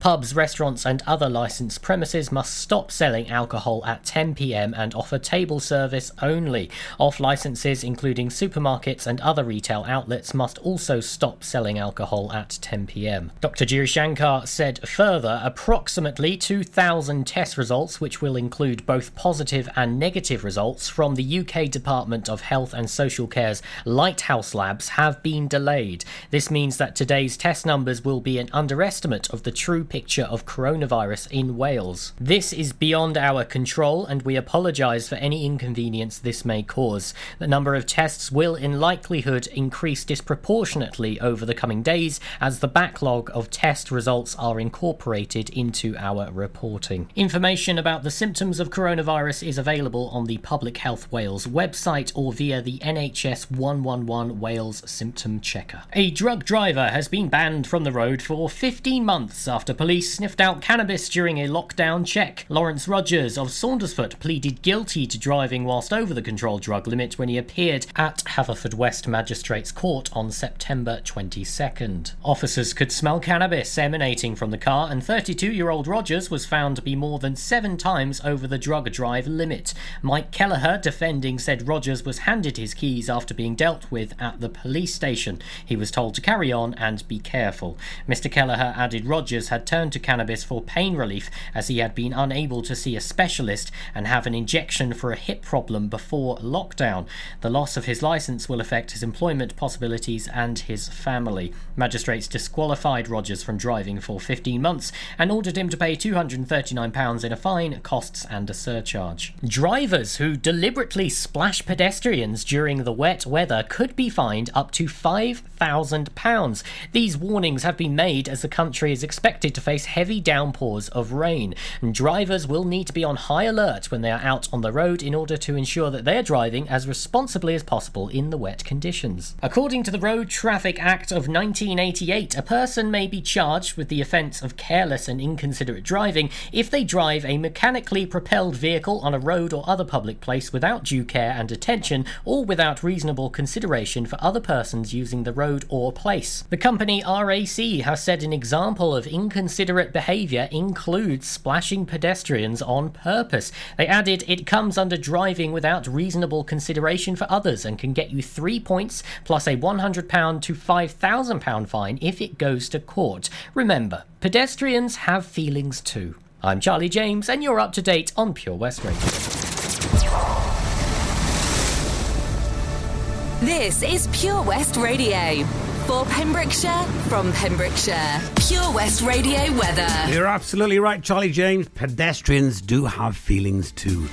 Pubs, restaurants, and other licensed premises must stop selling alcohol at 10 pm and offer table service only. Off licenses, including supermarkets and other retail outlets, must also stop selling alcohol at 10 pm. Dr. Giri Shankar said further approximately 2,000 test results, which will include both positive and negative results from the UK Department of Health and Social Care's Lighthouse Labs, have been delayed. This means that today's test numbers will be an underestimate of the true picture of coronavirus in Wales. This is beyond our control, and we apologise for any inconvenience this may cause. The number of tests will, in likelihood, increase disproportionately over the coming days as the backlog of test results are incorporated into our reporting. Information about the symptoms of coronavirus is available on the Public Health Wales website or via the NHS 111 Wales Symptom Checker. A drug driver has been banned from the road for 15 months after police sniffed out cannabis during a lockdown check. Lawrence Rogers of Saundersfoot pleaded guilty to driving whilst over the controlled drug limit when he appeared at Haverfordwest Magistrates Court on September 22nd. Officers could smell cannabis emanating from the car, and 32 year old Rogers was found to be more than seven times over the drug drive limit. Mike Kelleher, defending, said Rogers was handed his keys after being dealt with at the police station. He was told to carry on and be careful. Mr. Kelleher added Rogers had turned to cannabis for pain relief as he had been unable to see a specialist and have an injection for a hip problem before lockdown. The loss of his license will affect his employment possibilities and his family. Magistrates disqualified Rogers from driving for 15 months and ordered him to pay £239 in a fine, costs, and a surcharge. Drivers who deliberately splash pedestrians during the wet weather could be fined up to £5,000. These warnings have been made as the country is expected to face heavy downpours of rain. And drivers will need to be on high alert when they are out on the road in order to ensure that they are driving as responsibly as possible in the wet conditions. According to the Road Traffic Act of 1988, a person may be charged with the offence of careless and inconsiderate driving if they drive a mechanically propelled vehicle on a road or other public place without due care and attention or without reasonable consideration for other persons using the road or place. The company RAC has said an example of inconsiderate behaviour includes splashing pedestrians on purpose. They added it comes under driving without reasonable consideration for others and can get you three points plus a £100 to £5,000 fine if it goes to court. Remember, pedestrians have feelings too. I'm Charlie James, and you're up to date on Pure West Radio. This is Pure West Radio. For Pembrokeshire, from Pembrokeshire. Pure West Radio weather. You're absolutely right, Charlie James. Pedestrians do have feelings too.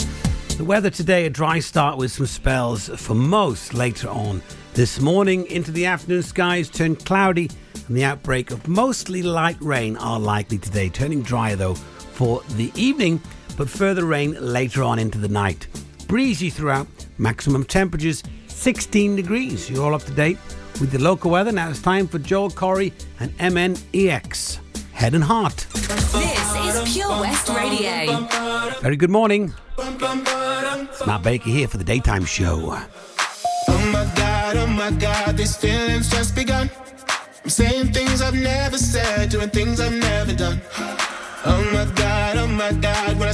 The weather today, a dry start with some spells for most later on. This morning into the afternoon, skies turn cloudy, and the outbreak of mostly light rain are likely today, turning drier though for the evening, but further rain later on into the night. Breezy throughout, maximum temperatures 16 degrees. You're all up to date with the local weather. Now it's time for Joel Corry and MNEK. Head and Heart. This is Pure West Radio. Very good morning. It's Matt Baker here for the daytime show. Oh my god, oh my god, these feelings just begun. I'm saying things I've never said, doing things I've never done. Oh my god,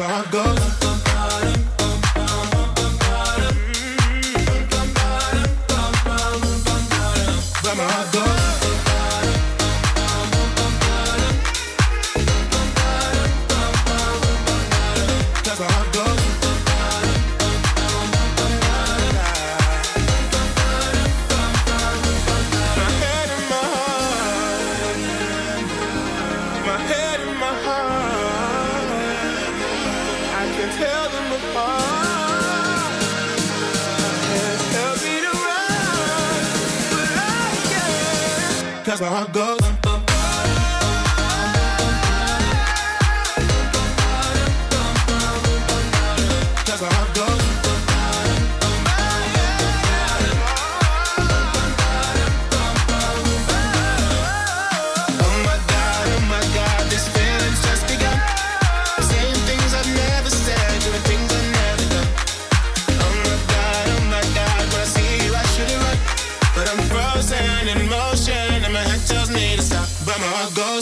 That's my can't. 'Cause my heart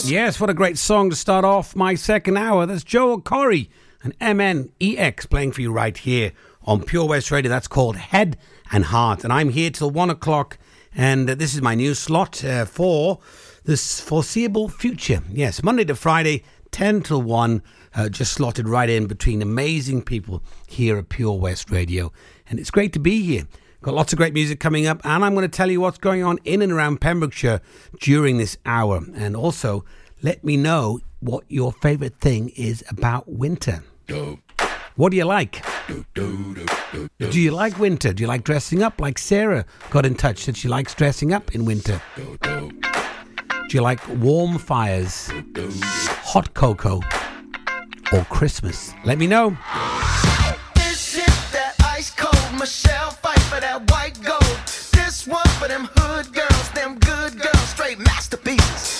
Yes, what a great song to start off my second hour. That's Joel Corry and MNEK playing for you right here on Pure West Radio. That's called Head and Heart. And I'm here till one o'clock. And this is my new slot uh, for this foreseeable future. Yes, Monday to Friday, 10 till 1, uh, just slotted right in between amazing people here at Pure West Radio. And it's great to be here. Got lots of great music coming up, and I'm going to tell you what's going on in and around Pembrokeshire during this hour. And also, let me know what your favourite thing is about winter. What do you like? Do you like winter? Do you like dressing up? Like Sarah got in touch, said she likes dressing up in winter. Do you like warm fires, hot cocoa, or Christmas? Let me know. Shit that ice cold Michelle Pfeiffer that white gold. This one for them hood girls, them good girls, straight masterpieces.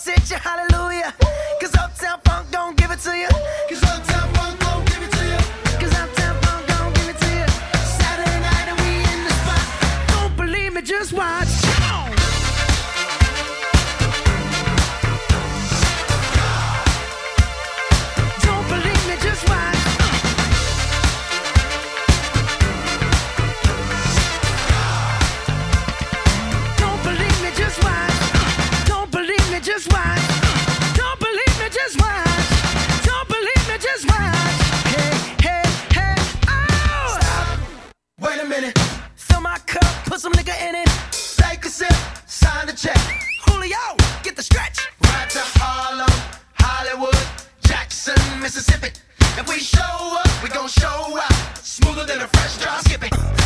hit you, hallelujah. Cause Uptown Funk don't give it to you. Cause Uptown Funk don't give it some liquor in it. Take a sip, sign the check. Julio, get the stretch. Right to Harlem, Hollywood, Jackson, Mississippi. If we show up, we gon' show out. Smoother than a fresh drop. Skip it.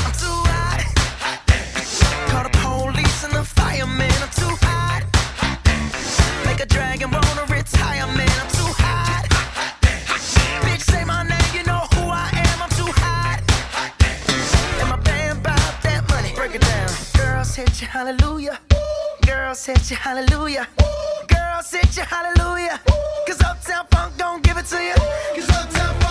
Hit you, hallelujah. Girls hit you, hallelujah. Girls hit you, hallelujah. Cause Uptown Funk don't give it to you. Cause Uptown Funk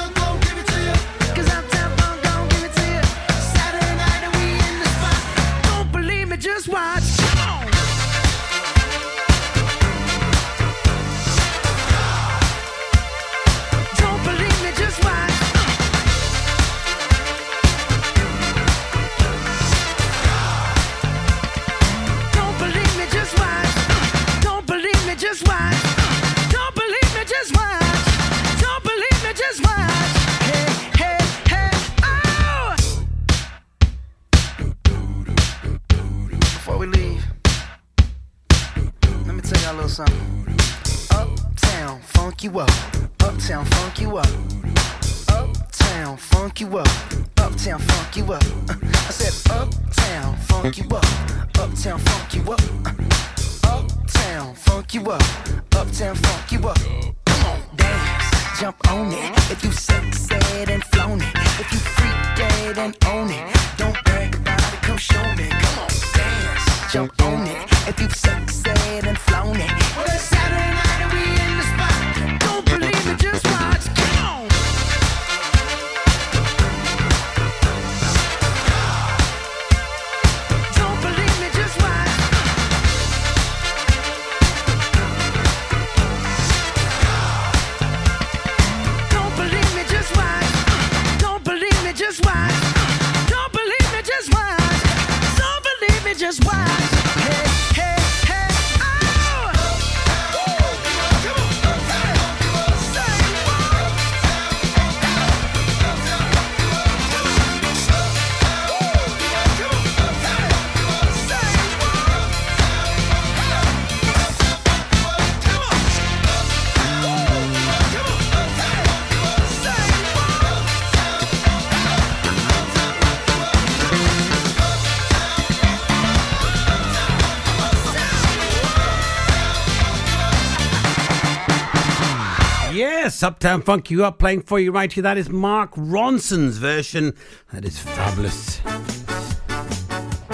Yes, Uptown Funk you are playing for you right here. That is Mark Ronson's version. That is fabulous.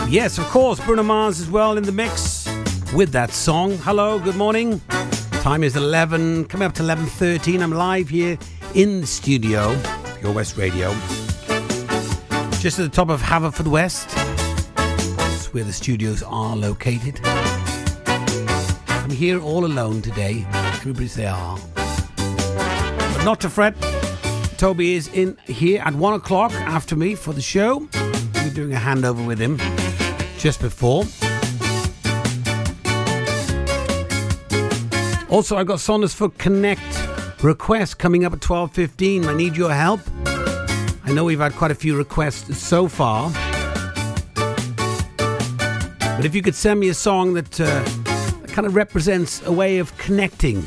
Yes, of course, Bruno Mars as well in the mix with that song. Hello, good morning. Time is 11, coming up to 11.13. I'm live here in the studio, Pure West Radio. Just at the top of Haverfordwest. That's where the studios are located. I'm here all alone today. Everybody say, ah. Not to fret. Toby is in here at one o'clock after me for the show. We're doing a handover with him just before. Also, I've got Saundersfoot Connect request coming up at twelve fifteen. I need your help. I know we've had quite a few requests so far, but if you could send me a song that uh, kind of represents a way of connecting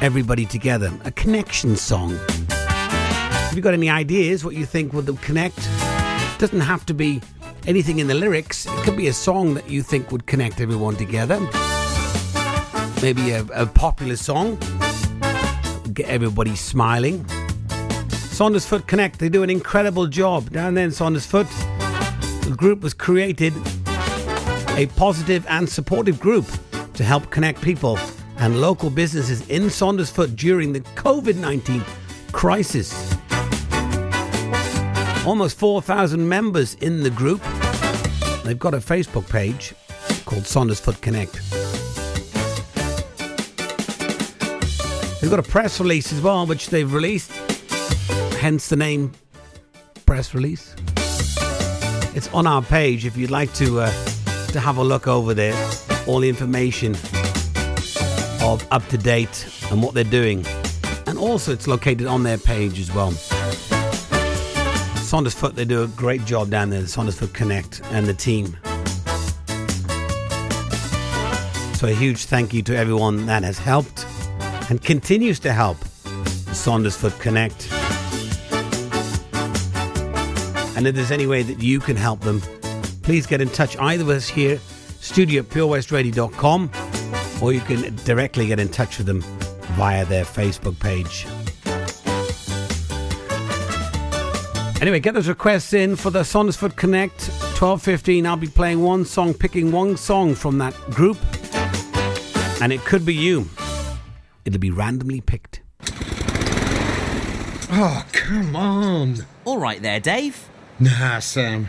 everybody together, a connection song. If you've got any ideas what you think would connect, doesn't have to be anything in the lyrics. It could be a song that you think would connect everyone together. Maybe a, a popular song, get everybody smiling. Saundersfoot Connect, they do an incredible job down there in Saundersfoot. The group was created a positive and supportive group to help connect people and local businesses in Saundersfoot during the COVID 19 crisis. Almost 4,000 members in the group. They've got a Facebook page called Saundersfoot Connect. They've got a press release as well, which they've released, hence the name press release. It's on our page if you'd like to uh, to have a look over there. All the information of up to date and what they're doing. And also it's located on their page as well. Saundersfoot, they do a great job down there, the Saundersfoot Connect and the team. So a huge thank you to everyone that has helped and continues to help the Saundersfoot Connect. And if there's any way that you can help them, please get in touch either with us here, studio at purewestradio.com, or you can directly get in touch with them via their Facebook page. Anyway, get those requests in for the Saundersfoot Connect 12:15. I'll be playing one song, picking one song from that group, and it could be you. It'll be randomly picked. Oh, come on. All right there, Dave. Nah, Sam.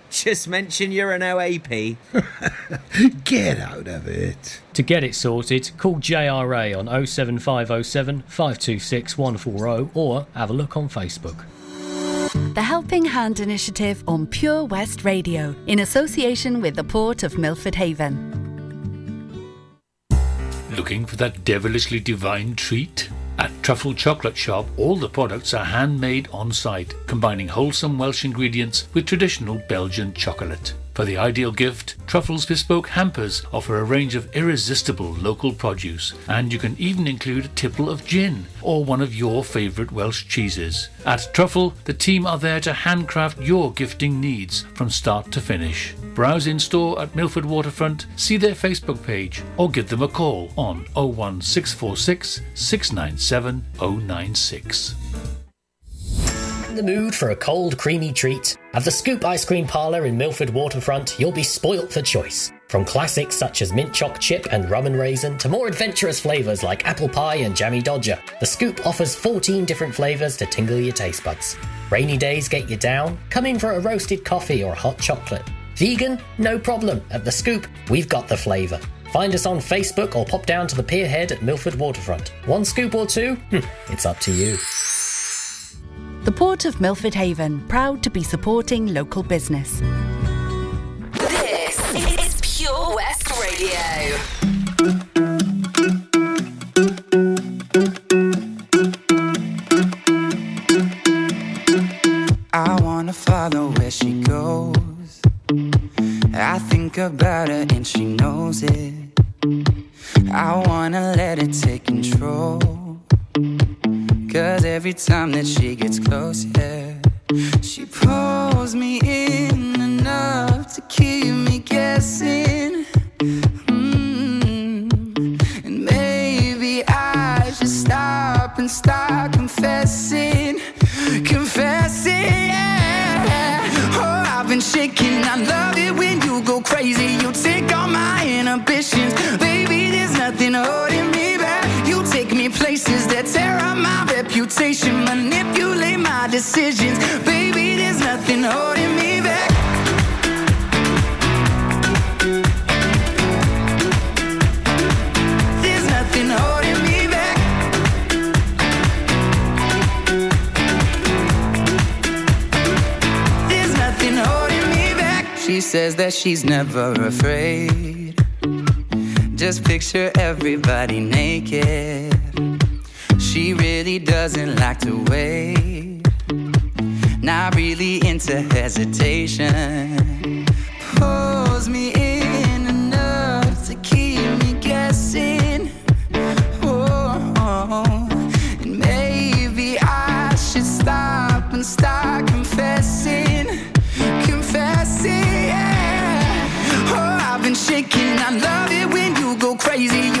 Just mention you're an OAP. Get out of it. To get it sorted, call JRA on 07507 526 140 or have a look on Facebook. The Helping Hand Initiative on Pure West Radio in association with the Port of Milford Haven. Looking for that devilishly divine treat? At Truffle Chocolate Shop, all the products are handmade on site, combining wholesome Welsh ingredients with traditional Belgian chocolate. For the ideal gift, Truffle's bespoke hampers offer a range of irresistible local produce, and you can even include a tipple of gin or one of your favourite Welsh cheeses. At Truffle, the team are there to handcraft your gifting needs from start to finish. Browse in store at Milford Waterfront, see their Facebook page, or give them a call on 01646 697 096. In the mood for a cold, creamy treat? At the Scoop Ice Cream Parlour in Milford Waterfront, you'll be spoilt for choice. From classics such as mint choc chip and rum and raisin to more adventurous flavours like apple pie and jammy dodger, the Scoop offers 14 different flavours to tingle your taste buds. Rainy days get you down? Come in for a roasted coffee or a hot chocolate. Vegan? No problem. At the Scoop, we've got the flavour. Find us on Facebook or pop down to the pierhead at Milford Waterfront. One scoop or two? Hmm, it's up to you. The Port of Milford Haven, proud to be supporting local business. This is Pure West Radio. I wanna follow where she goes. I think about her and she knows it. I wanna let it take control. Cause every time that she gets close, yeah, she pulls me in enough to keep me guessing. Mm. And maybe I should stop and start confessing, confessing. Oh, I've been shaking. I love it when you go crazy. You take all my inhibitions, baby. There's nothing holding me places that tear up my reputation, manipulate my decisions, baby. There's nothing holding me back. There's nothing holding me back. There's nothing holding me back. She says that she's never afraid. Just picture everybody naked. She really doesn't like to wait. Not really into hesitation. Pulls me in enough to keep me guessing. Oh, and maybe I should stop and start confessing, confessing. Yeah. Oh, I've been shaking. I love it when you go crazy.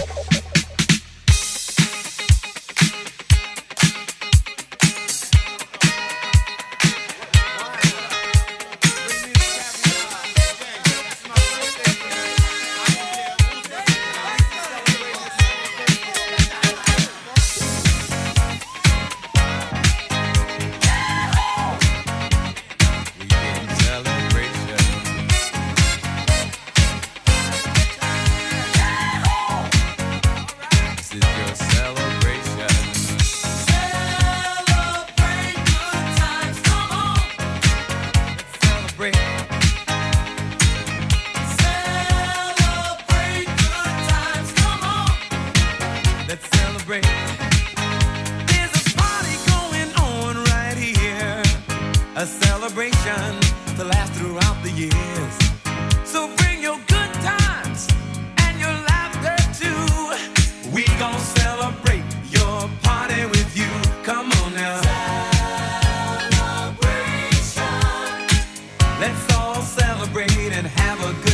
have a good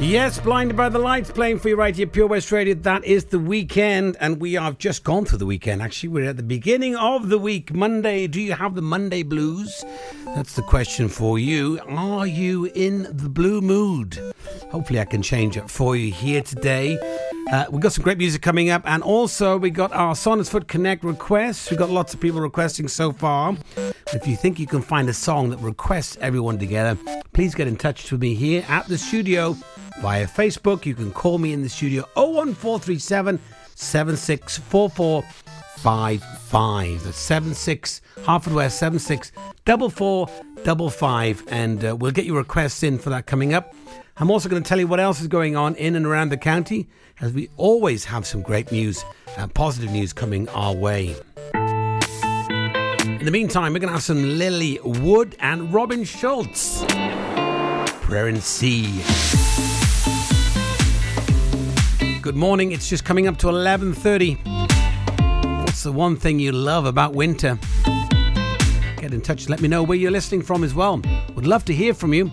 Yes, Blinded by the Lights playing for you right here, Pure West Radio. That is the Weeknd, and we have just gone through the weekend. Actually, we're at the beginning of the week. Monday, do you have the Monday blues? That's the question for you. Are you in the blue mood? Hopefully, I can change it for you here today. Uh, we've got some great music coming up, and also we got our Saundersfoot Connect requests. We've got lots of people requesting so far. If you think you can find a song that requests everyone together, please get in touch with me here at the studio via Facebook. You can call me in the studio 01437 764455. That's 76 Haverfordwest 76 4455. And uh, we'll get your requests in for that coming up. I'm also going to tell you what else is going on in and around the county, as we always have some great news and positive news coming our way. In the meantime, we're going to have some Lilly Wood and Robin Schulz. Prayer in C. Good morning. It's just coming up to 11:30. What's the one thing you love about winter? Get in touch. Let me know where you're listening from as well. Would love to hear from you.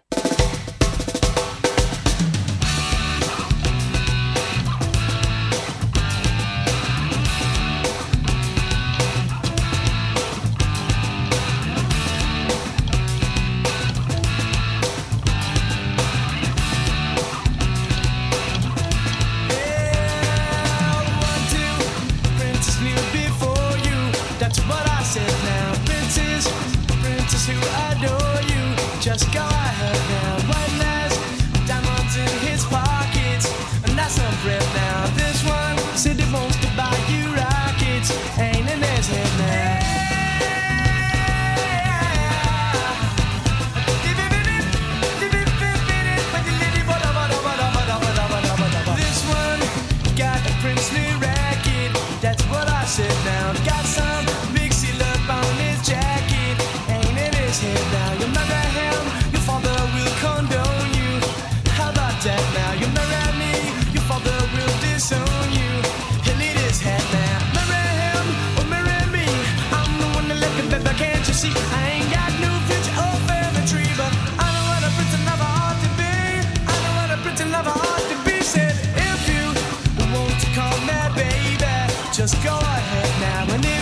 Just go ahead now and if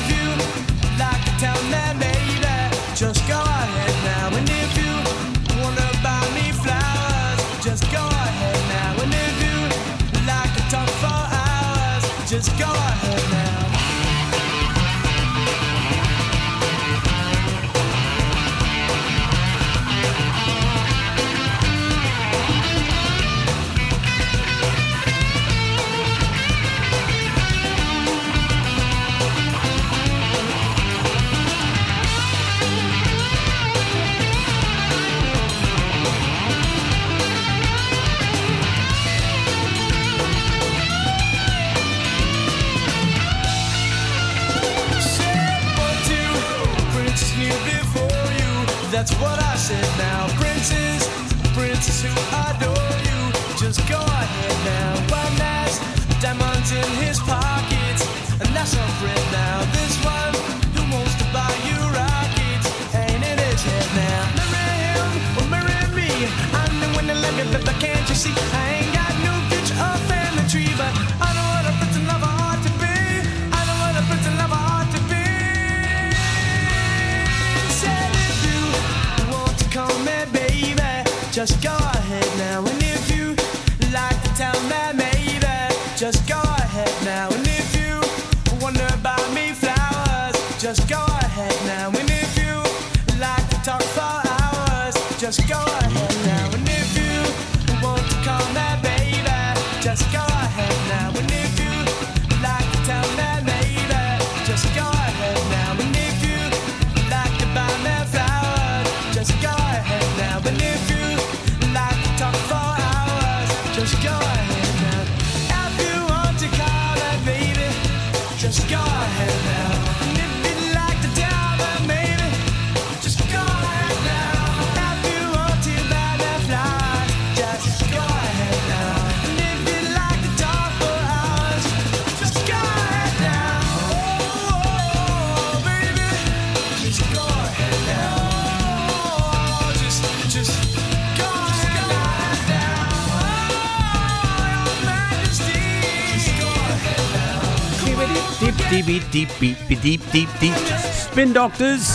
deep, deep, deep, deep, deep. Spin Doctors.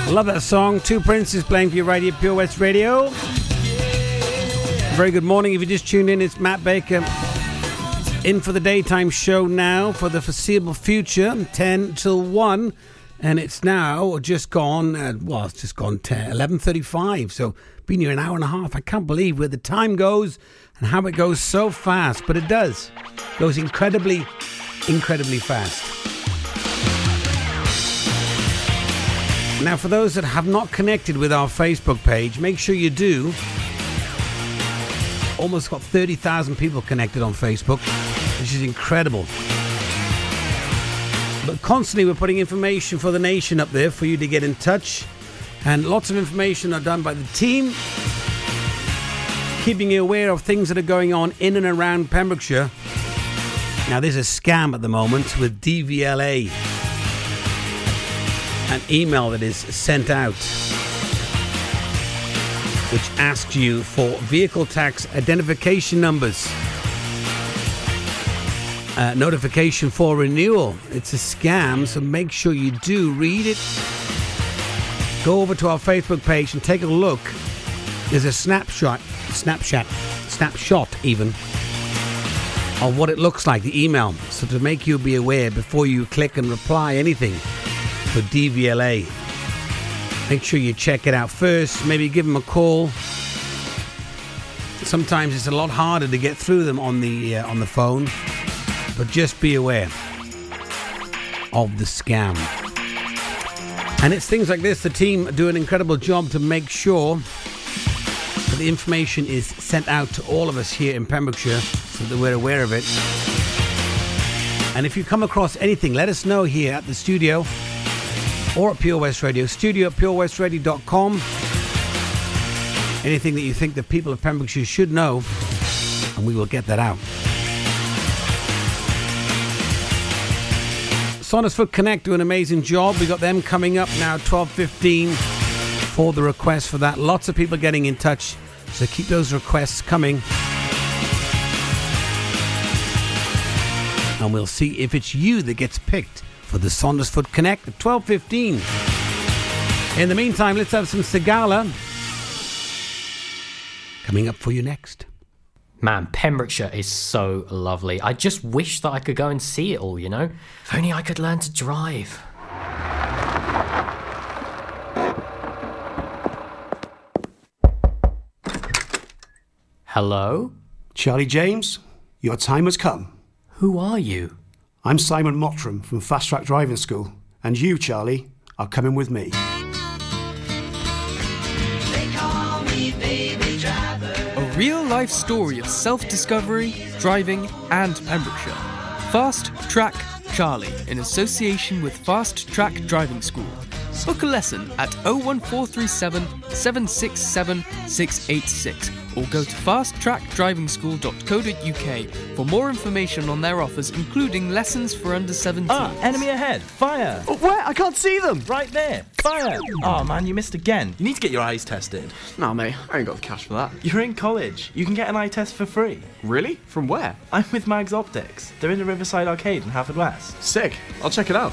I love that song. Two Princes playing for you radio, Pure West Radio. Very good morning. If you just tuned in, it's Matt Baker in for the daytime show now for the foreseeable future, 10 till 1. And it's now just gone, uh, well, it's just gone 10, 11.35. So been here an hour and a half. I can't believe where the time goes and how it goes so fast. But it does. goes incredibly, incredibly fast. Now, for those that have not connected with our Facebook page, make sure you do. Almost got 30,000 people connected on Facebook, which is incredible. But constantly, we're putting information for the nation up there for you to get in touch. And lots of information are done by the team, keeping you aware of things that are going on in and around Pembrokeshire. Now, there's a scam at the moment with DVLA an email that is sent out which asks you for vehicle tax identification numbers. Uh, notification for renewal. It's a scam, so make sure you do read it. Go over to our Facebook page and take a look. There's a snapshot, snapshot, snapshot even of what it looks like, the email, so to make you be aware before you click and reply anything for DVLA. Make sure you check it out first. Maybe give them a call. Sometimes it's a lot harder to get through them on the uh, on the phone, but just be aware of the scam. And it's things like this. The team do an incredible job to make sure the information is sent out to all of us here in Pembrokeshire, so that we're aware of it. And if you come across anything, let us know here at the studio or at Pure West Radio. Studio at purewestradio.com. Anything that you think the people of Pembrokeshire should know, and we will get that out. Saundersfoot Connect do an amazing job. We got them coming up now, 12.15 for the request for that. Lots of people getting in touch, so keep those requests coming. And we'll see if it's you that gets picked for the Saundersfoot Connect at 12.15. In the meantime, let's have some Sigala coming up for you next. Man, Pembrokeshire is so lovely. I just wish that I could go and see it all, you know? If only I could learn to drive. Hello? Charlie James, your time has come. Who are you? I'm Simon Mottram from Fast Track Driving School, and you, Charlie, are coming with me. A real life story of self discovery, driving, and Pembrokeshire. Fast Track Charlie in association with Fast Track Driving School. Book a lesson at 01437 767 686 or go to fasttrackdrivingschool.co.uk for more information on their offers, including lessons for under 17. Ah, enemy ahead! Fire! where? I can't see them! Right there! fire! Oh man, you missed again. You need to get your eyes tested. Nah, mate, I ain't got the cash for that. You're in college. You can get an eye test for free. Really? From where? I'm with Mags Optics. They're in the Riverside Arcade in Haverfordwest. Sick. I'll check it out.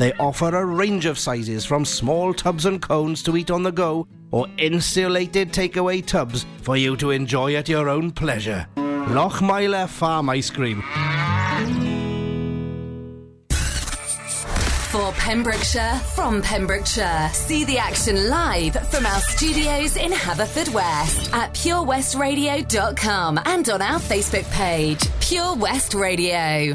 They offer a range of sizes from small tubs and cones to eat on the go or insulated takeaway tubs for you to enjoy at your own pleasure. Lochmeyler Farm Ice Cream. For Pembrokeshire, from Pembrokeshire. See the action live from our studios in Haverfordwest at purewestradio.com and on our Facebook page, Pure West Radio.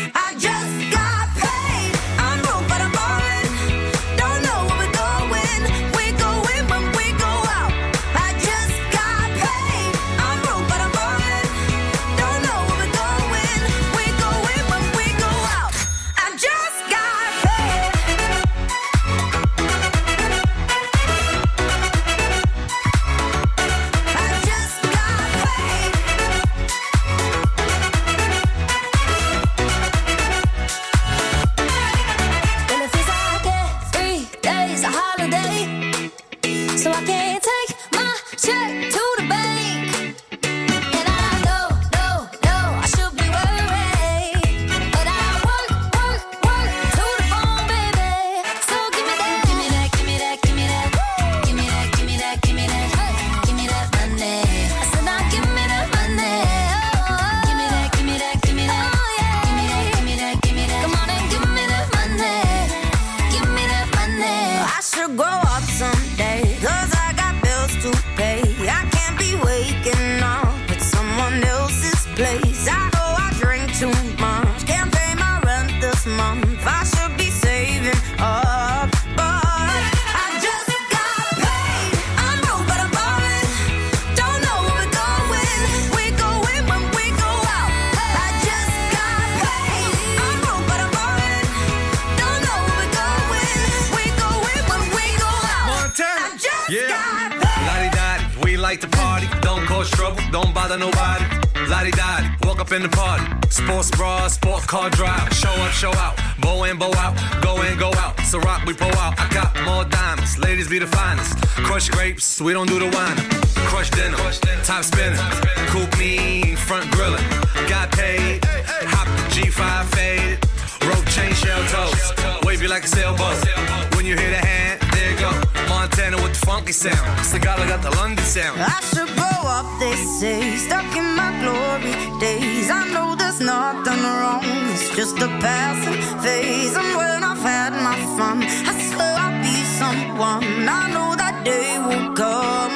up in the party. Sports bra, sport car drive. Show up, show out. Bow in, bow out. Go in, go out. So rock, we pull out. I got more diamonds. Ladies be the finest. Crush grapes, we don't do the wine. Crush dinner, top spinner. Coupe me, front griller. Got paid. Hop the G5 faded. Rope chain shell toes. Wave you like a sailboat. When you hear the hand. Montana with the funky sound. Sigala got the London sound. I should grow up, they say, stuck in my glory days. I know there's nothing wrong, it's just a passing phase. And when I've had my fun, I swear I'll be someone. I know that day will come,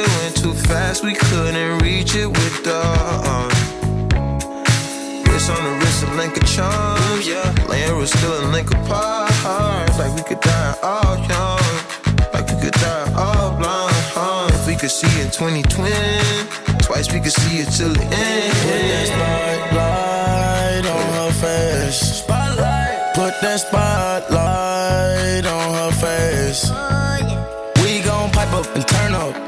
It went too fast, we couldn't reach it with the um, arm. Wrist on the wrist, a link of charms. Yeah, laying was still a link apart. Like we could die all young. Like we could die all blind. Huh? If we could see in 2020, twice we could see it till the end. Put that spotlight on her face. Spotlight. Put that spotlight on her face. We gon' pipe up and turn up.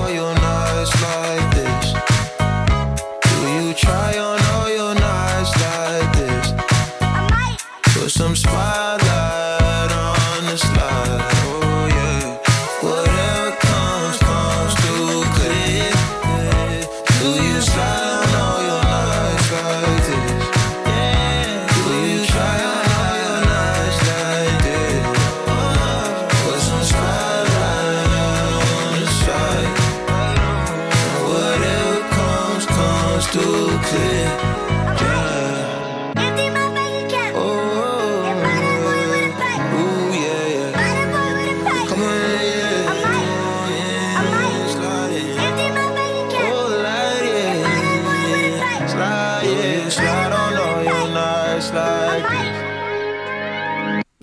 some spice.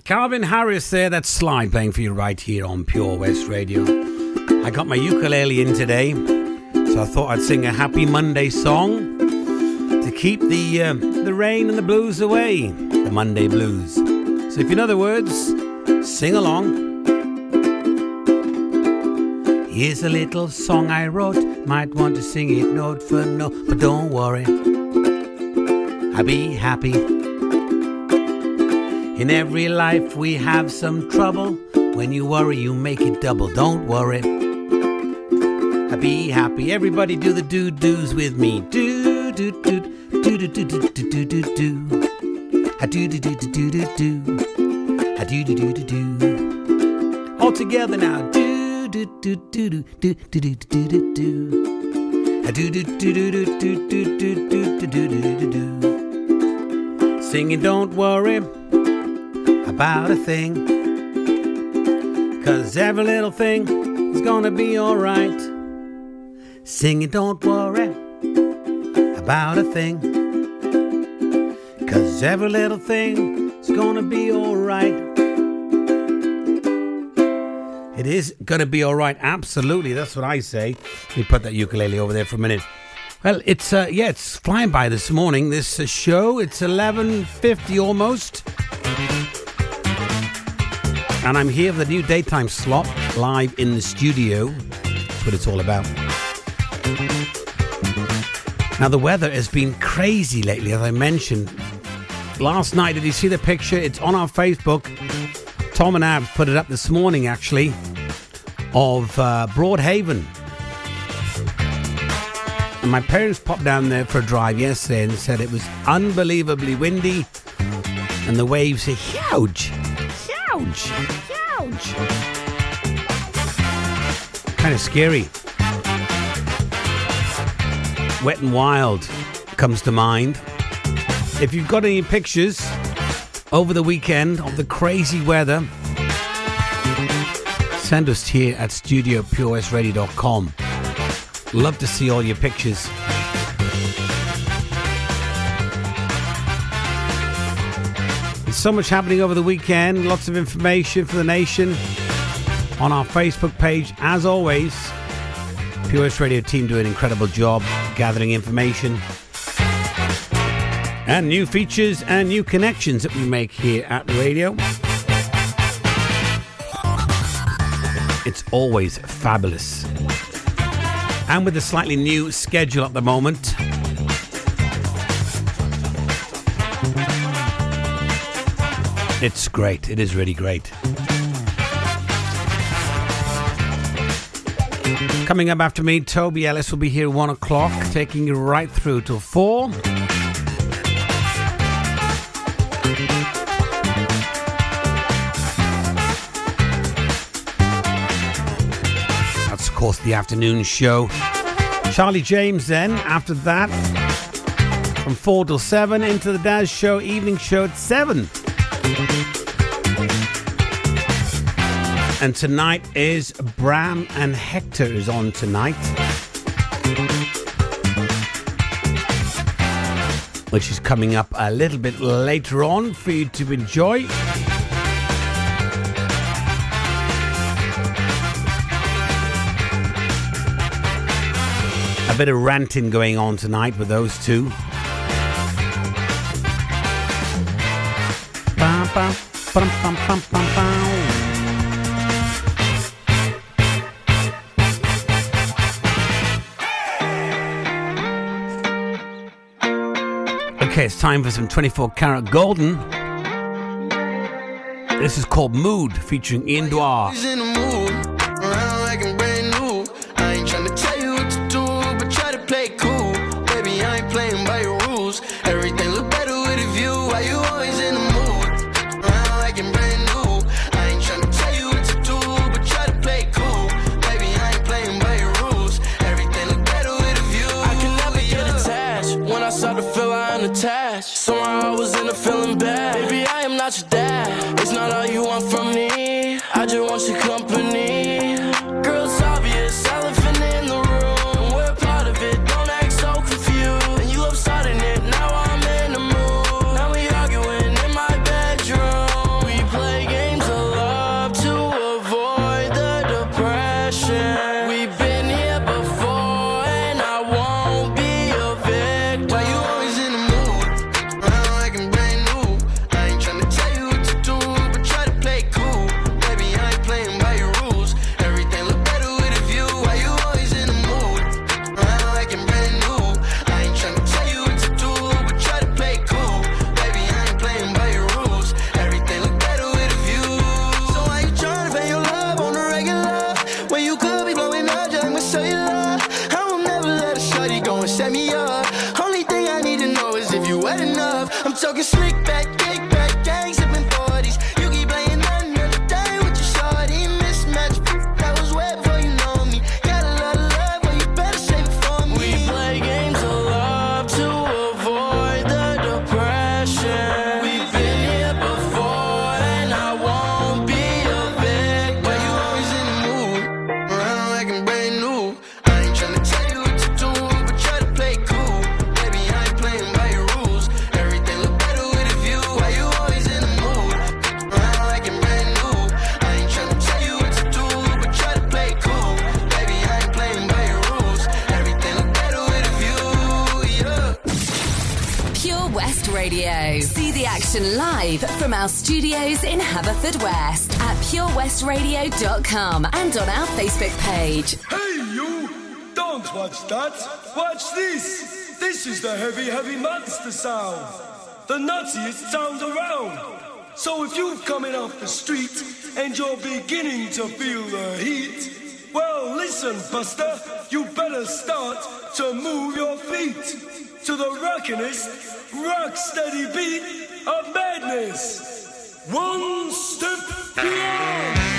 Calvin Harris there, that slide playing for you right here on Pure West Radio. I got my ukulele in today, so I thought I'd sing a happy Monday song to keep the uh, the rain and the blues away, the Monday blues. So if you know the words, sing along. Here's a little song I wrote, might want to sing it note for note, but don't worry, I'll be happy. In every life we have some trouble. When you worry, you make it double. Don't worry. Be happy. Everybody do the do do's with me. Do do do do do do do do do do do. A do do do do do do do. A do do do do do. All together now. Do do do do do do do do do do do. A do do do do do do do do do do do do do. Singing, don't worry about a thing. Cause every little thing is gonna be alright. Singing, don't worry about a thing. Cause every little thing is gonna be alright. It is gonna be alright, absolutely. That's what I say. Let me put that ukulele over there for a minute. Well, it's uh, yeah, it's flying by this morning. This uh, show, it's eleven fifty almost, and I'm here for the new daytime slot live in the studio. That's what it's all about. Now the weather has been crazy lately, as I mentioned. Last night, did you see the picture? It's on our Facebook. Tom and Ab put it up this morning, actually, of uh, Broadhaven. And my parents popped down there for a drive yesterday and said it was unbelievably windy and the waves are huge. Huge. Huge. Kind of scary. Wet and Wild comes to mind. If you've got any pictures over the weekend of the crazy weather, send us here at studiopuresradio.com. Love to see all your pictures. So much happening over the weekend, lots of information for the nation on our Facebook page. As always, Pure West Radio team do an incredible job gathering information and new features and new connections that we make here at the radio. It's always fabulous. And with a slightly new schedule at the moment. It's great. It is really great. Coming up after me, Toby Ellis will be here one o'clock, taking you right through till four. That's, of course, the afternoon show. Charlie James, then, after that, from 4 till 7, into the Daz Show, evening show at 7. And tonight is Bram and Hector is on tonight. Which is coming up a little bit later on for you to enjoy. A bit of ranting going on tonight with those two. Okay, it's time for some 24kGoldn. This is called Mood featuring Ian And on our Facebook page. Hey, you! Don't watch that! Watch this! This is the heavy, heavy monster sound! The nuttiest sound around! So if you've come in off the street and you're beginning to feel the heat, well, listen, Buster, you better start to move your feet to the rockinest, rock steady beat of madness. One step beyond.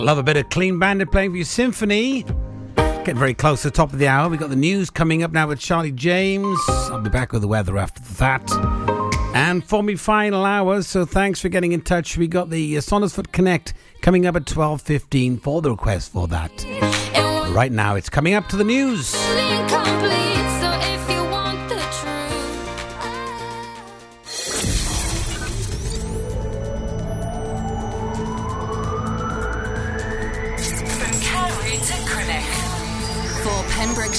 Gotta love a bit of Clean Bandit playing for your symphony. Getting very close to the top of the hour. We've got the news coming up now with Charlie James. I'll be back with the weather after that. And for me, final hour, so thanks for getting in touch. We got the uh, Saundersfoot Connect coming up at 12.15 for the request for that. Right now, it's coming up to the news.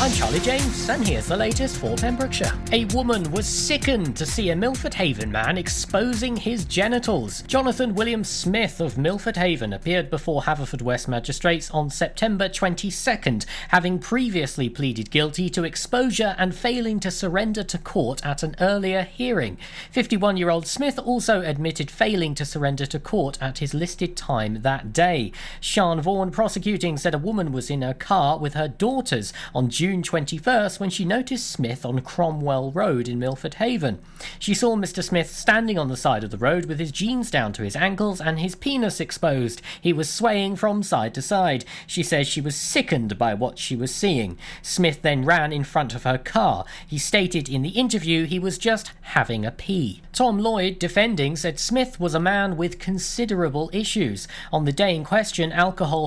I'm Charlie James, and here's the latest for Pembrokeshire. A woman was sickened to see a Milford Haven man exposing his genitals. Jonathan William Smith of Milford Haven appeared before Haverfordwest magistrates on September 22nd, having previously pleaded guilty to exposure and failing to surrender to court at an earlier hearing. 51 year old Smith also admitted failing to surrender to court at his listed time that day. Sean Vaughan prosecuting said a woman was in her car with her daughters on June 21st when she noticed Smith on Cromwell Road in Milford Haven. She saw Mr. Smith standing on the side of the road with his jeans down to his ankles and his penis exposed. He was swaying from side to side. She says she was sickened by what she was seeing. Smith then ran in front of her car. He stated in the interview he was just having a pee. Tom Lloyd, defending, said Smith was a man with considerable issues. On the day in question, alcohol